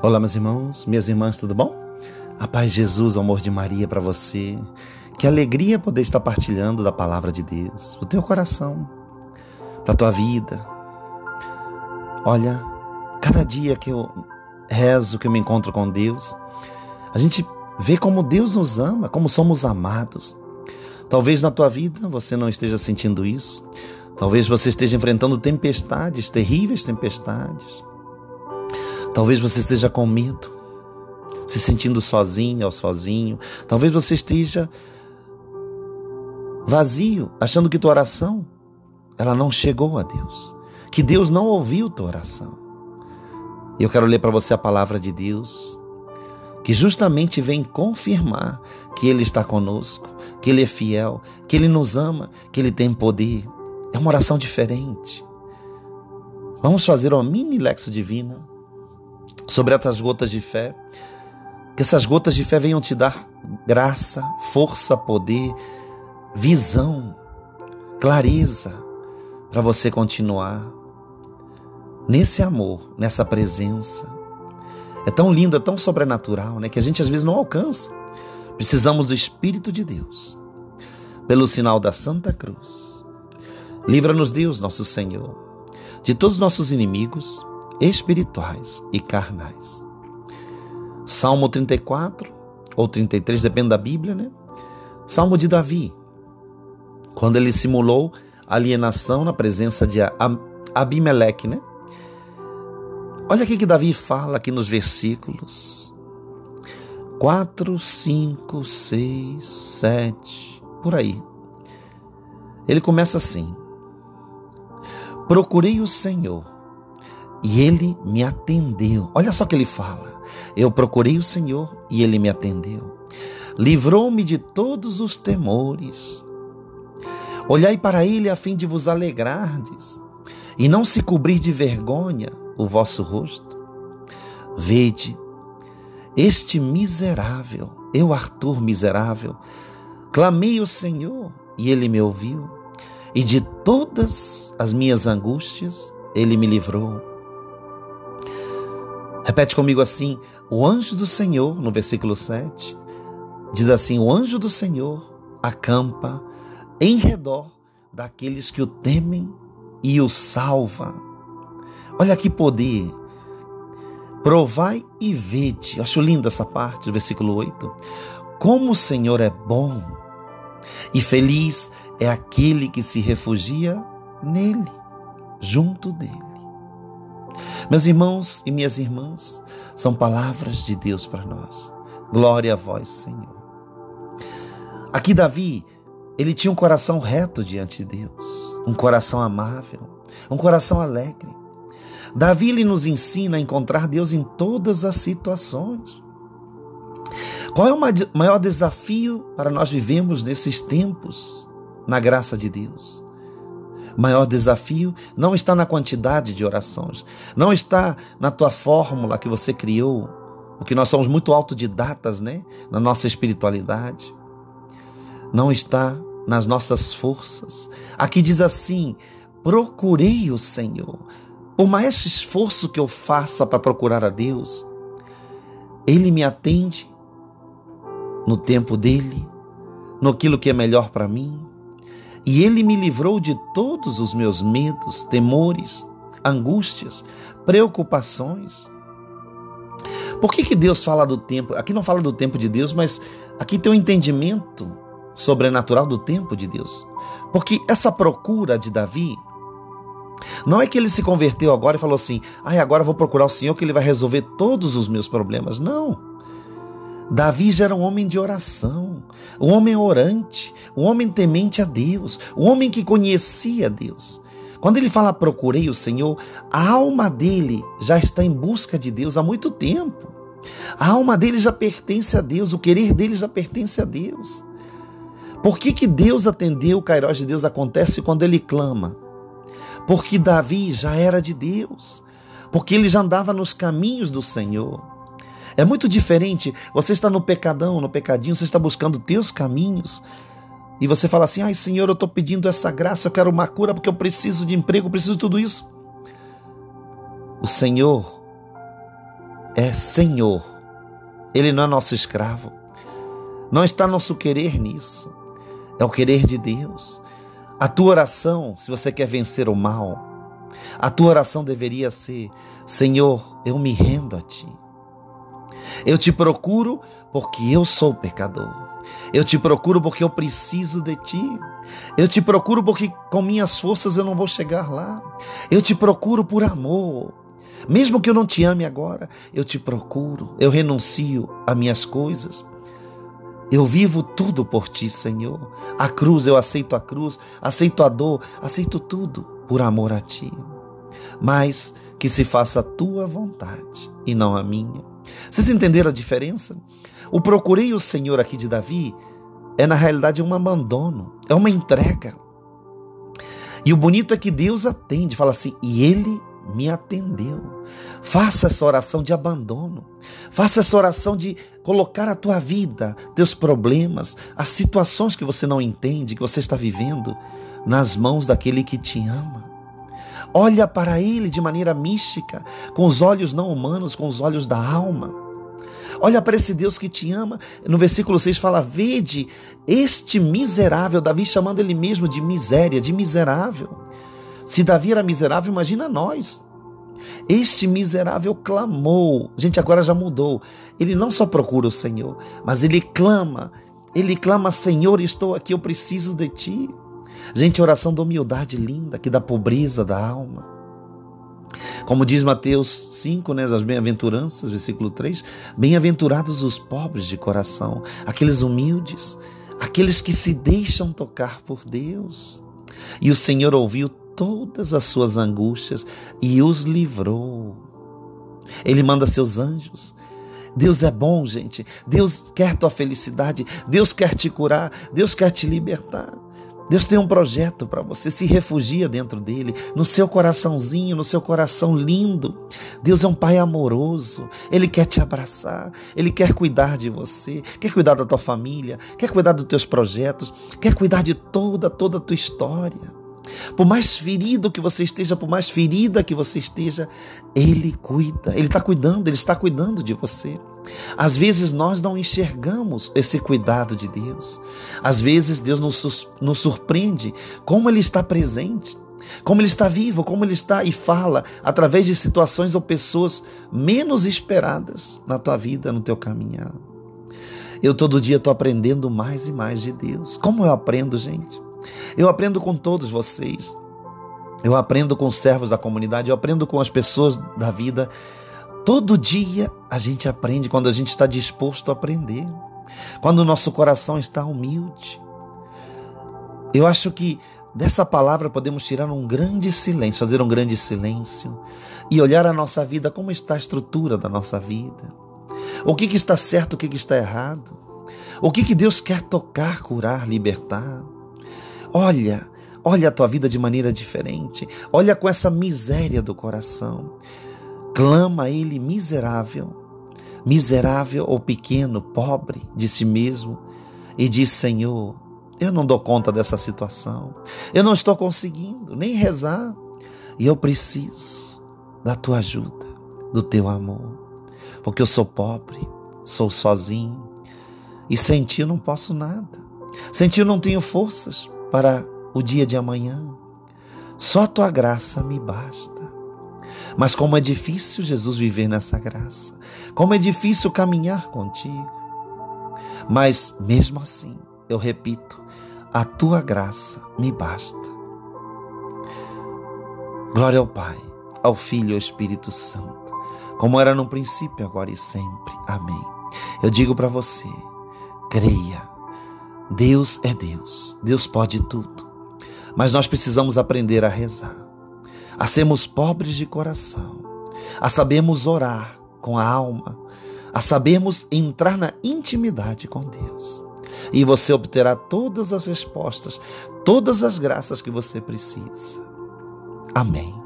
Olá, meus irmãos, minhas irmãs, tudo bom? A paz de Jesus, o amor de Maria para você. Que alegria poder estar partilhando da palavra de Deus, o teu coração, para tua vida. Olha, cada dia que eu rezo, que eu me encontro com Deus, a gente vê como Deus nos ama, como somos amados. Talvez na tua vida você não esteja sentindo isso. Talvez você esteja enfrentando tempestades, terríveis tempestades. Talvez você esteja com medo, se sentindo sozinha ou sozinho. Talvez você esteja vazio, achando que tua oração ela não chegou a Deus, que Deus não ouviu tua oração. E eu quero ler para você a palavra de Deus, que justamente vem confirmar que Ele está conosco, que Ele é fiel, que Ele nos ama, que Ele tem poder. É uma oração diferente. Vamos fazer uma mini lexo divina sobre essas gotas de fé. Que essas gotas de fé venham te dar graça, força, poder, visão, clareza para você continuar nesse amor, nessa presença. É tão lindo, é tão sobrenatural, né, que a gente às vezes não alcança. Precisamos do Espírito de Deus. Pelo sinal da Santa Cruz. Livra-nos Deus, nosso Senhor, de todos os nossos inimigos espirituais e carnais. Salmo 34 ou 33, depende da Bíblia, né? Salmo de Davi, quando ele simulou alienação na presença de Abimeleque, né? Olha aqui que Davi fala aqui nos versículos 4, 5, 6, 7, por aí. Ele começa assim: Procurei o Senhor e ele me atendeu. Olha só o que ele fala. Eu procurei o Senhor e ele me atendeu. Livrou-me de todos os temores. Olhai para ele a fim de vos alegrardes e não se cobrir de vergonha o vosso rosto. Vede, este miserável, eu, Arthur miserável, clamei ao Senhor e ele me ouviu, e de todas as minhas angústias ele me livrou. Repete comigo assim: o anjo do Senhor, no versículo 7, diz assim: o anjo do Senhor acampa em redor daqueles que o temem e o salva. Olha que poder. Provai e vede. Eu acho linda essa parte do versículo 8. Como o Senhor é bom e feliz é aquele que se refugia nele, junto dele. Meus irmãos e minhas irmãs, são palavras de Deus para nós. Glória a vós, Senhor. Aqui Davi, ele tinha um coração reto diante de Deus, um coração amável, um coração alegre. Davi ele nos ensina a encontrar Deus em todas as situações. Qual é o maior desafio para nós vivemos nesses tempos na graça de Deus? Maior desafio não está na quantidade de orações, não está na tua fórmula que você criou, porque nós somos muito autodidatas, né, na nossa espiritualidade. Não está nas nossas forças. Aqui diz assim: procurei o Senhor. Por mais esforço que eu faça para procurar a Deus, Ele me atende no tempo dele, no aquilo que é melhor para mim e ele me livrou de todos os meus medos, temores, angústias, preocupações. Por que, que Deus fala do tempo? Aqui não fala do tempo de Deus, mas aqui tem um entendimento sobrenatural do tempo de Deus. Porque essa procura de Davi não é que ele se converteu agora e falou assim: ai, ah, agora vou procurar o Senhor que ele vai resolver todos os meus problemas. Não. Davi já era um homem de oração, um homem orante, um homem temente a Deus, um homem que conhecia Deus. Quando ele fala procurei o Senhor, a alma dele já está em busca de Deus há muito tempo. A alma dele já pertence a Deus, o querer dele já pertence a Deus. Por que, que Deus atendeu o Cairós de Deus acontece quando ele clama? Porque Davi já era de Deus, porque ele já andava nos caminhos do Senhor. É muito diferente. Você está no pecadão, no pecadinho, você está buscando teus caminhos. E você fala assim: ai, Senhor, eu estou pedindo essa graça, eu quero uma cura porque eu preciso de emprego, eu preciso de tudo isso. O Senhor é Senhor. Ele não é nosso escravo. Não está nosso querer nisso. É o querer de Deus. A tua oração, se você quer vencer o mal, a tua oração deveria ser: Senhor, eu me rendo a ti. Eu te procuro porque eu sou pecador. Eu te procuro porque eu preciso de ti. Eu te procuro porque com minhas forças eu não vou chegar lá. Eu te procuro por amor. Mesmo que eu não te ame agora, eu te procuro. Eu renuncio a minhas coisas. Eu vivo tudo por ti, Senhor. A cruz, eu aceito a cruz, aceito a dor, aceito tudo por amor a ti. Mas que se faça a tua vontade e não a minha. Vocês entenderam a diferença? O procurei o Senhor aqui de Davi é na realidade um abandono, é uma entrega. E o bonito é que Deus atende, fala assim, e ele me atendeu. Faça essa oração de abandono. Faça essa oração de colocar a tua vida, teus problemas, as situações que você não entende, que você está vivendo, nas mãos daquele que te ama. Olha para ele de maneira mística, com os olhos não humanos, com os olhos da alma. Olha para esse Deus que te ama. No versículo 6 fala: Vede este miserável, Davi chamando ele mesmo de miséria, de miserável. Se Davi era miserável, imagina nós. Este miserável clamou. Gente, agora já mudou. Ele não só procura o Senhor, mas ele clama. Ele clama: Senhor, estou aqui, eu preciso de ti. Gente, oração da humildade linda, que da pobreza da alma. Como diz Mateus 5, né, as bem-aventuranças, versículo 3, bem-aventurados os pobres de coração, aqueles humildes, aqueles que se deixam tocar por Deus. E o Senhor ouviu todas as suas angústias e os livrou. Ele manda seus anjos. Deus é bom, gente. Deus quer tua felicidade. Deus quer te curar. Deus quer te libertar. Deus tem um projeto para você, se refugia dentro dele, no seu coraçãozinho, no seu coração lindo. Deus é um pai amoroso, ele quer te abraçar, ele quer cuidar de você, quer cuidar da tua família, quer cuidar dos teus projetos, quer cuidar de toda, toda a tua história. Por mais ferido que você esteja, por mais ferida que você esteja, Ele cuida, Ele está cuidando, Ele está cuidando de você. Às vezes nós não enxergamos esse cuidado de Deus. Às vezes Deus nos, nos surpreende como Ele está presente, como Ele está vivo, como Ele está e fala através de situações ou pessoas menos esperadas na tua vida, no teu caminhar. Eu todo dia estou aprendendo mais e mais de Deus. Como eu aprendo, gente? Eu aprendo com todos vocês. Eu aprendo com os servos da comunidade, eu aprendo com as pessoas da vida. Todo dia a gente aprende quando a gente está disposto a aprender, quando o nosso coração está humilde. Eu acho que dessa palavra podemos tirar um grande silêncio, fazer um grande silêncio e olhar a nossa vida, como está a estrutura da nossa vida. O que, que está certo, o que, que está errado. O que, que Deus quer tocar, curar, libertar. Olha, olha a tua vida de maneira diferente. Olha com essa miséria do coração. Clama a Ele miserável, miserável ou pequeno, pobre de si mesmo, e diz: Senhor, eu não dou conta dessa situação. Eu não estou conseguindo nem rezar. E eu preciso da tua ajuda, do teu amor. Porque eu sou pobre, sou sozinho. E sem ti eu não posso nada. Sem ti eu não tenho forças para o dia de amanhã. Só tua graça me basta. Mas como é difícil, Jesus, viver nessa graça. Como é difícil caminhar contigo. Mas mesmo assim, eu repito, a tua graça me basta. Glória ao Pai, ao Filho e ao Espírito Santo, como era no princípio, agora e sempre. Amém. Eu digo para você, creia Deus é Deus, Deus pode tudo. Mas nós precisamos aprender a rezar, a sermos pobres de coração, a sabermos orar com a alma, a sabermos entrar na intimidade com Deus. E você obterá todas as respostas, todas as graças que você precisa. Amém.